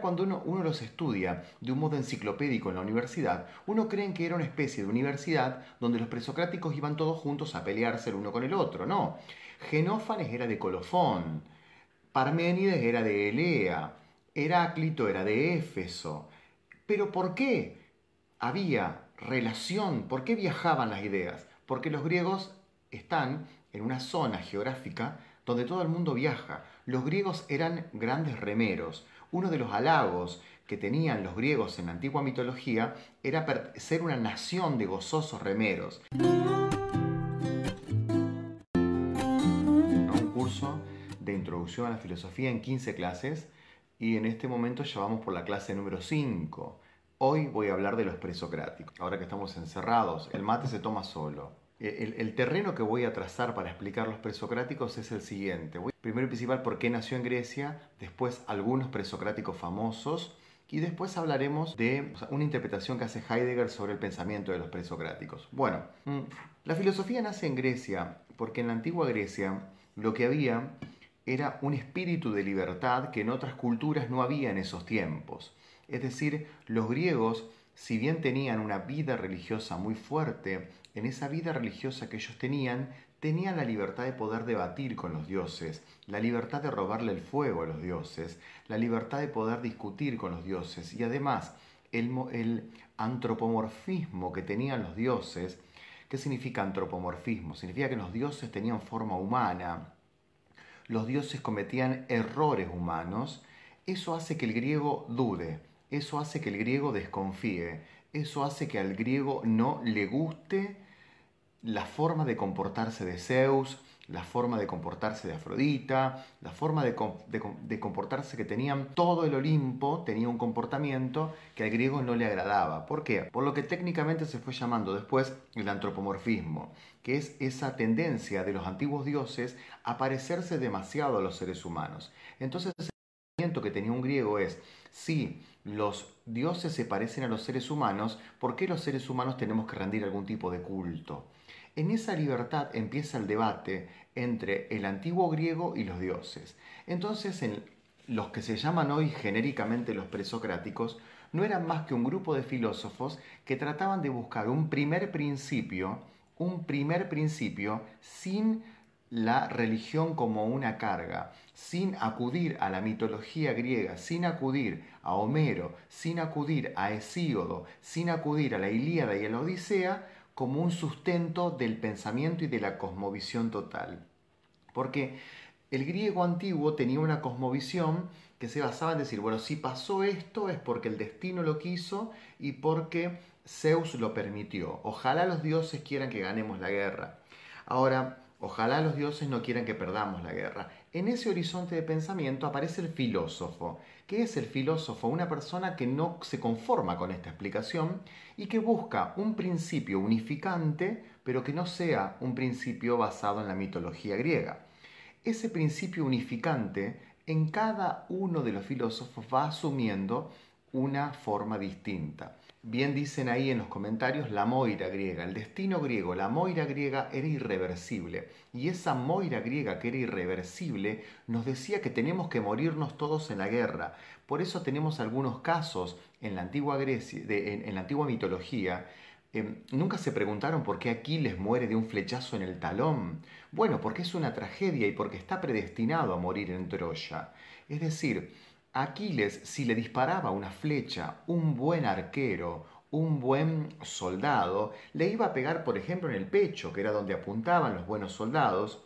Cuando uno, uno, los estudia de un modo enciclopédico en la universidad, uno cree que era una especie de universidad donde los presocráticos iban todos juntos a pelearse el uno con el otro. No. Genófanes era de Colofón, Parménides era de Elea, Heráclito era de Éfeso. Pero ¿por qué había relación? ¿Por qué viajaban las ideas? Porque los griegos están en una zona geográfica donde todo el mundo viaja. Los griegos eran grandes remeros. Uno de los halagos que tenían los griegos en la antigua mitología era ser una nación de gozosos remeros. Un curso de introducción a la filosofía en 15 clases y en este momento ya vamos por la clase número 5. Hoy voy a hablar de los presocráticos. Ahora que estamos encerrados, el mate se toma solo. El, terreno que voy a trazar para explicar los presocráticos es el siguiente. primero y principal, por qué nació en Grecia, después algunos presocráticos famosos y después hablaremos de una interpretación que hace Heidegger sobre el pensamiento de los presocráticos. Bueno, mm, la filosofía nace en Grecia porque en la antigua Grecia lo que había era un espíritu de libertad que en otras culturas no había en esos tiempos. Es decir, los griegos, si bien tenían una vida religiosa muy fuerte, en esa vida religiosa que ellos tenían, tenían la libertad de poder debatir con los dioses, la libertad de robarle el fuego a los dioses, la libertad de poder discutir con los dioses y además el, antropomorfismo que tenían los dioses. ¿Qué significa antropomorfismo? Significa que los dioses tenían forma humana, los dioses cometían errores humanos. Eso hace que el griego dude, eso hace que el griego desconfíe, eso hace que al griego no le guste la forma de comportarse de Zeus, la forma de comportarse de Afrodita, la forma de, comportarse que tenían todo el Olimpo, tenía un comportamiento que al griego no le agradaba. ¿Por qué? Por lo que técnicamente se fue llamando después el antropomorfismo, que es esa tendencia de los antiguos dioses a parecerse demasiado a los seres humanos. Entonces, que tenía un griego es, si los dioses se parecen a los seres humanos, ¿por qué los seres humanos tenemos que rendir algún tipo de culto? En esa libertad empieza el debate entre el antiguo griego y los dioses. Entonces, en los que se llaman hoy genéricamente los presocráticos, no eran más que un grupo de filósofos que trataban de buscar un primer principio, un primer principio sin la religión como una carga, sin acudir a la mitología griega, sin acudir a Homero, sin acudir a Hesíodo, sin acudir a la Ilíada y a la Odisea, como un sustento del pensamiento y de la cosmovisión total. Porque el griego antiguo tenía una cosmovisión que se basaba en decir, bueno, si pasó esto es porque el destino lo quiso y porque Zeus lo permitió. Ojalá los dioses quieran que ganemos la guerra. Ahora, ojalá los dioses no quieran que perdamos la guerra. En ese horizonte de pensamiento aparece el filósofo. ¿Qué es el filósofo? Una persona que no se conforma con esta explicación y que busca un principio unificante, pero que no sea un principio basado en la mitología griega. Ese principio unificante en cada uno de los filósofos va asumiendo una forma distinta. Bien dicen ahí en los comentarios la moira griega, el destino griego, la moira griega era irreversible. Y esa moira griega que era irreversible nos decía que tenemos que morirnos todos en la guerra. Por eso tenemos algunos casos en la antigua Grecia, en, la antigua mitología, em, nunca se preguntaron por qué Aquiles muere de un flechazo en el talón. Bueno, porque es una tragedia y porque está predestinado a morir en Troya. Es decir, Aquiles, si le disparaba una flecha, un buen arquero, un buen soldado, le iba a pegar, por ejemplo, en el pecho, que era donde apuntaban los buenos soldados,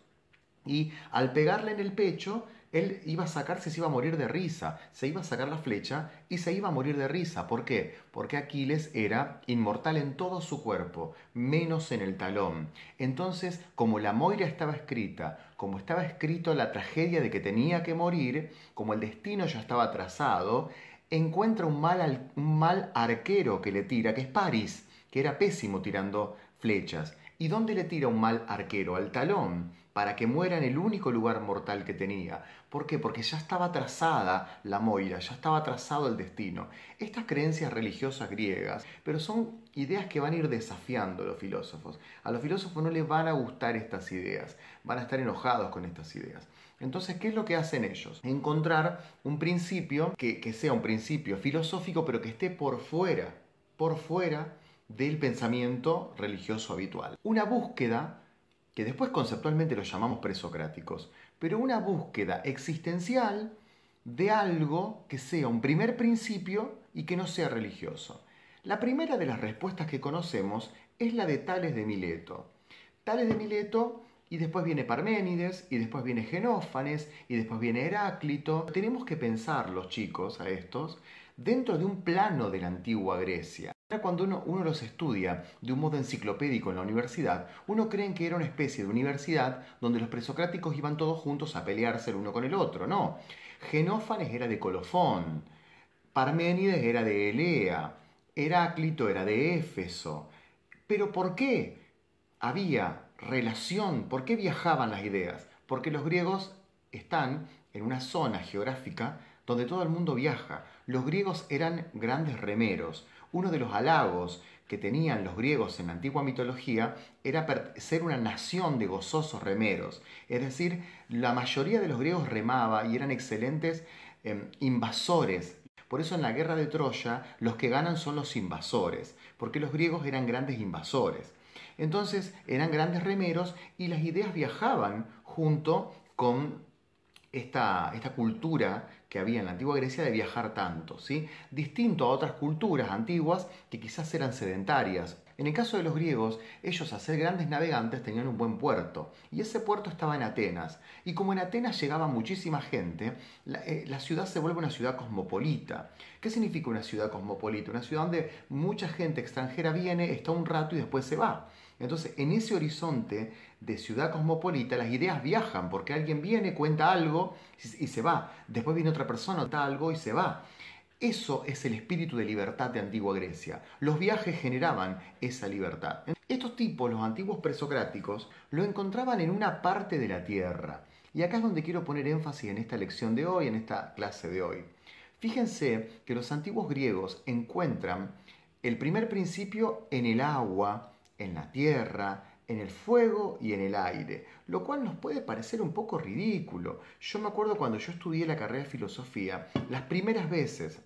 y al pegarle en el pecho, él iba a sacarse, se iba a morir de risa, se iba a sacar la flecha y se iba a morir de risa. ¿Por qué? Porque Aquiles era inmortal en todo su cuerpo, menos en el talón. Entonces, como la Moira estaba escrita, como estaba escrito la tragedia de que tenía que morir, como el destino ya estaba trazado, encuentra un mal, un mal arquero que le tira, que es París, que era pésimo tirando flechas. ¿Y dónde le tira un mal arquero? Al talón. Para que muera en el único lugar mortal que tenía. ¿Por qué? Porque ya estaba trazada la moira, ya estaba trazado el destino. Estas creencias religiosas griegas, pero son ideas que van a ir desafiando a los filósofos. A los filósofos no les van a gustar estas ideas, van a estar enojados con estas ideas. Entonces, ¿qué es lo que hacen ellos? Encontrar un principio que, que sea un principio filosófico, pero que esté por fuera, por fuera del pensamiento religioso habitual. Una búsqueda que después conceptualmente lo llamamos presocráticos, pero una búsqueda existencial de algo que sea un primer principio y que no sea religioso. La primera de las respuestas que conocemos es la de Tales de Mileto. Tales de Mileto y después viene Parménides, y después viene Genófanes, y después viene Heráclito. Tenemos que pensar, los chicos, a estos, dentro de un plano de la antigua Grecia. Cuando uno, uno, los estudia de un modo enciclopédico en la universidad, uno cree que era una especie de universidad donde los presocráticos iban todos juntos a pelearse el uno con el otro. No. Genófanes era de Colofón, Parménides era de Elea, Heráclito era de Éfeso. ¿Pero por qué había relación? ¿Por qué viajaban las ideas? Porque los griegos están en una zona geográfica donde todo el mundo viaja. Los griegos eran grandes remeros uno de los halagos que tenían los griegos en la antigua mitología era ser una nación de gozosos remeros. Es decir, la mayoría de los griegos remaba y eran excelentes em, invasores. Por eso en la guerra de Troya los que ganan son los invasores, porque los griegos eran grandes invasores. Entonces eran grandes remeros y las ideas viajaban junto con esta, esta cultura que había en la antigua Grecia de viajar tanto, ¿sí? distinto a otras culturas antiguas que quizás eran sedentarias. En el caso de los griegos, ellos a ser grandes navegantes tenían un buen puerto, y ese puerto estaba en Atenas. Y como en Atenas llegaba muchísima gente, la, eh, la ciudad se vuelve una ciudad cosmopolita. ¿Qué significa una ciudad cosmopolita? Una ciudad donde mucha gente extranjera viene, está un rato y después se va. Entonces, en ese horizonte de ciudad cosmopolita, las ideas viajan, porque alguien viene, cuenta algo y se va. Después viene otra persona, cuenta algo y se va. Eso es el espíritu de libertad de antigua Grecia. Los viajes generaban esa libertad. Estos tipos, los antiguos presocráticos, lo encontraban en una parte de la tierra. Y acá es donde quiero poner énfasis en esta lección de hoy, en esta clase de hoy. Fíjense que los antiguos griegos encuentran el primer principio en el agua, en la tierra, en el fuego y en el aire, lo cual nos puede parecer un poco ridículo. Yo me acuerdo cuando yo estudié la carrera de filosofía, las primeras veces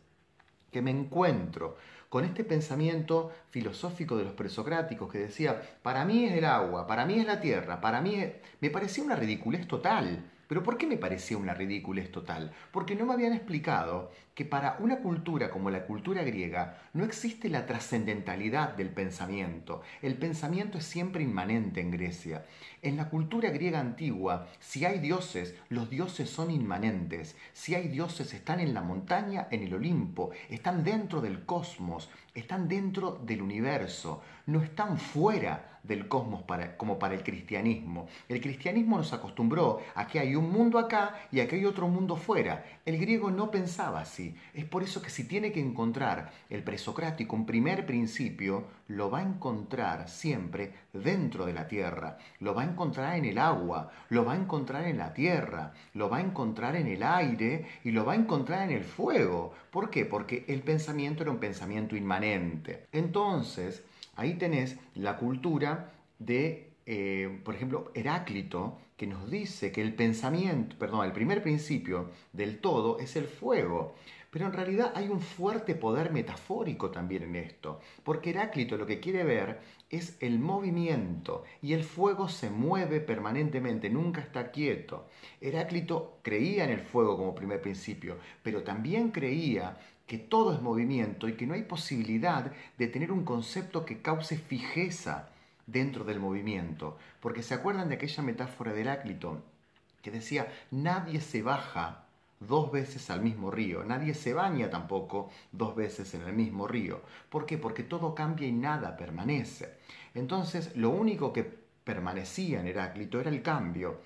que me encuentro con este pensamiento filosófico de los presocráticos que decía, para mí es el agua, para mí es la tierra, para mí es... me parecía una ridiculez total. Pero ¿por qué me parecía una ridiculez total? Porque no me habían explicado que para una cultura como la cultura griega no existe la trascendentalidad del pensamiento. El pensamiento es siempre inmanente en Grecia. En la cultura griega antigua, si hay dioses, los dioses son inmanentes. Si hay dioses, están en la montaña, en el Olimpo, están dentro del cosmos, están dentro del universo, no están fuera del cosmos para, como para el cristianismo. El cristianismo nos acostumbró a que hay un mundo acá y a que hay otro mundo fuera. El griego no pensaba así. Es por eso que si tiene que encontrar el presocrático un primer principio, lo va a encontrar siempre dentro de la tierra, lo va a encontrar en el agua, lo va a encontrar en la tierra, lo va a encontrar en el aire y lo va a encontrar en el fuego. ¿Por qué? Porque el pensamiento era un pensamiento inmanente. Entonces, Ahí tenés la cultura de, eh, por ejemplo, Heráclito, que nos dice que el pensamiento, perdón, el primer principio del todo es el fuego. Pero en realidad hay un fuerte poder metafórico también en esto, porque Heráclito lo que quiere ver es el movimiento y el fuego se mueve permanentemente, nunca está quieto. Heráclito creía en el fuego como primer principio, pero también creía que todo es movimiento y que no hay posibilidad de tener un concepto que cause fijeza dentro del movimiento. Porque se acuerdan de aquella metáfora de Heráclito que decía, nadie se baja dos veces al mismo río, nadie se baña tampoco dos veces en el mismo río. ¿Por qué? Porque todo cambia y nada permanece. Entonces, lo único que permanecía en Heráclito era el cambio.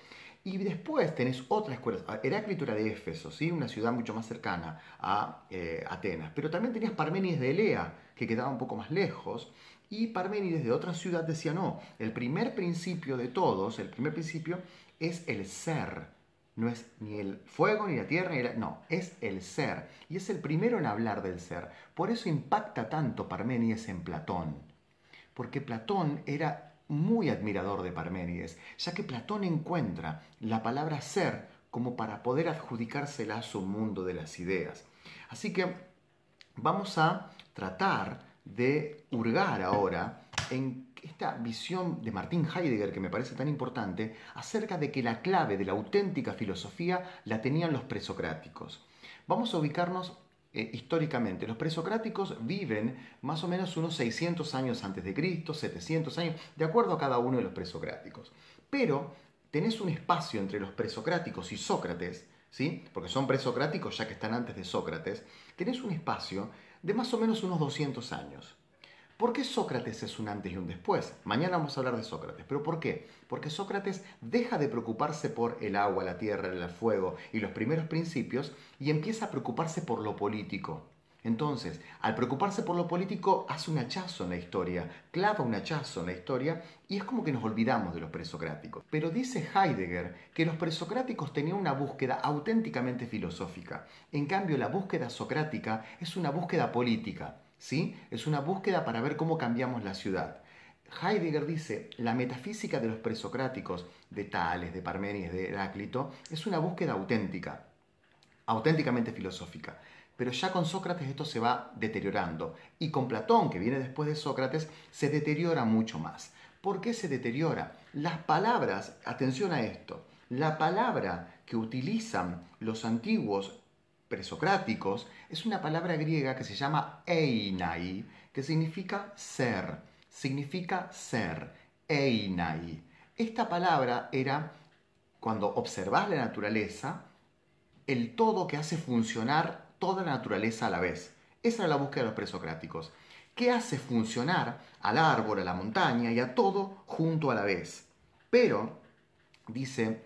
Y después tenés otra escuela. Heráclito era de Éfeso, ¿sí? una ciudad mucho más cercana a eh, Atenas. Pero también tenías Parménides de Elea, que quedaba un poco más lejos. Y Parménides de otra ciudad decía, no, el primer principio de todos, el primer principio es el ser. No es ni el fuego, ni la tierra, ni la... No, es el ser. Y es el primero en hablar del ser. Por eso impacta tanto Parménides en Platón. Porque Platón era muy admirador de Parménides, ya que Platón encuentra la palabra ser como para poder adjudicársela a su mundo de las ideas. Así que vamos a tratar de hurgar ahora en esta visión de Martin Heidegger que me parece tan importante acerca de que la clave de la auténtica filosofía la tenían los presocráticos. Vamos a ubicarnos eh, históricamente. Los presocráticos viven más o menos unos 600 años antes de Cristo, 700 años, de acuerdo a cada uno de los presocráticos. Pero tenés un espacio entre los presocráticos y Sócrates, ¿sí? porque son presocráticos ya que están antes de Sócrates, tenés un espacio de más o menos unos 200 años. ¿Por qué Sócrates es un antes y un después? Mañana vamos a hablar de Sócrates. ¿Pero por qué? Porque Sócrates deja de preocuparse por el agua, la tierra, el fuego y los primeros principios y empieza a preocuparse por lo político. Entonces, al preocuparse por lo político, hace un hachazo en la historia, clava un hachazo en la historia y es como que nos olvidamos de los presocráticos. Pero dice Heidegger que los presocráticos tenían una búsqueda auténticamente filosófica. En cambio, la búsqueda socrática es una búsqueda política. ¿Sí? Es una búsqueda para ver cómo cambiamos la ciudad. Heidegger dice, la metafísica de los presocráticos, de Tales, de Parménides, de Heráclito, es una búsqueda auténtica, auténticamente filosófica. Pero ya con Sócrates esto se va deteriorando. Y con Platón, que viene después de Sócrates, se deteriora mucho más. ¿Por qué se deteriora? Las palabras, atención a esto, la palabra que utilizan los antiguos presocráticos es una palabra griega que se llama einai, que significa ser, significa ser, einai. Esta palabra era, cuando observas la naturaleza, el todo que hace funcionar toda la naturaleza a la vez. Esa era la búsqueda de los presocráticos. ¿Qué hace funcionar al árbol, a la montaña y a todo junto a la vez? Pero, dice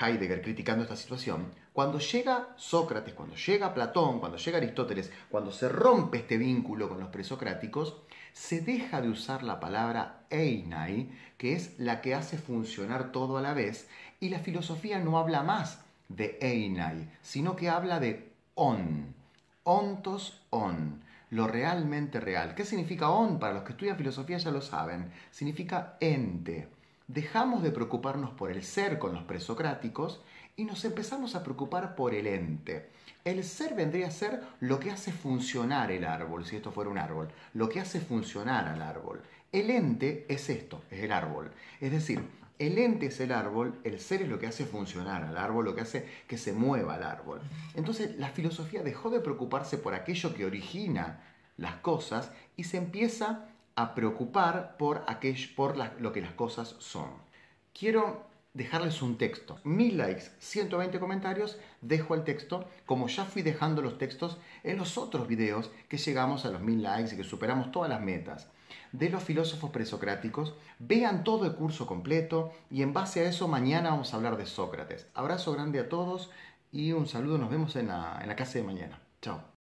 Heidegger criticando esta situación, cuando llega Sócrates, cuando llega Platón, cuando llega Aristóteles, cuando se rompe este vínculo con los presocráticos, se deja de usar la palabra einai, que es la que hace funcionar todo a la vez, y la filosofía no habla más de einai, sino que habla de on, ontos on, lo realmente real. ¿Qué significa on? Para los que estudian filosofía ya lo saben, significa ente. Dejamos de preocuparnos por el ser con los presocráticos y nos empezamos a preocupar por el ente. El ser vendría a ser lo que hace funcionar el árbol, si esto fuera un árbol, lo que hace funcionar al árbol. El ente es esto, es el árbol. Es decir, el ente es el árbol, el ser es lo que hace funcionar al árbol, lo que hace que se mueva el árbol. Entonces la filosofía dejó de preocuparse por aquello que origina las cosas y se empieza a preocupar por, aquello, por lo que las cosas son. Quiero dejarles un texto. Mil likes, 120 comentarios, dejo el texto, como ya fui dejando los textos en los otros videos que llegamos a los mil likes y que superamos todas las metas de los filósofos presocráticos. Vean todo el curso completo y en base a eso mañana vamos a hablar de Sócrates. Abrazo grande a todos y un saludo, nos vemos en la, en la clase de mañana. Chao.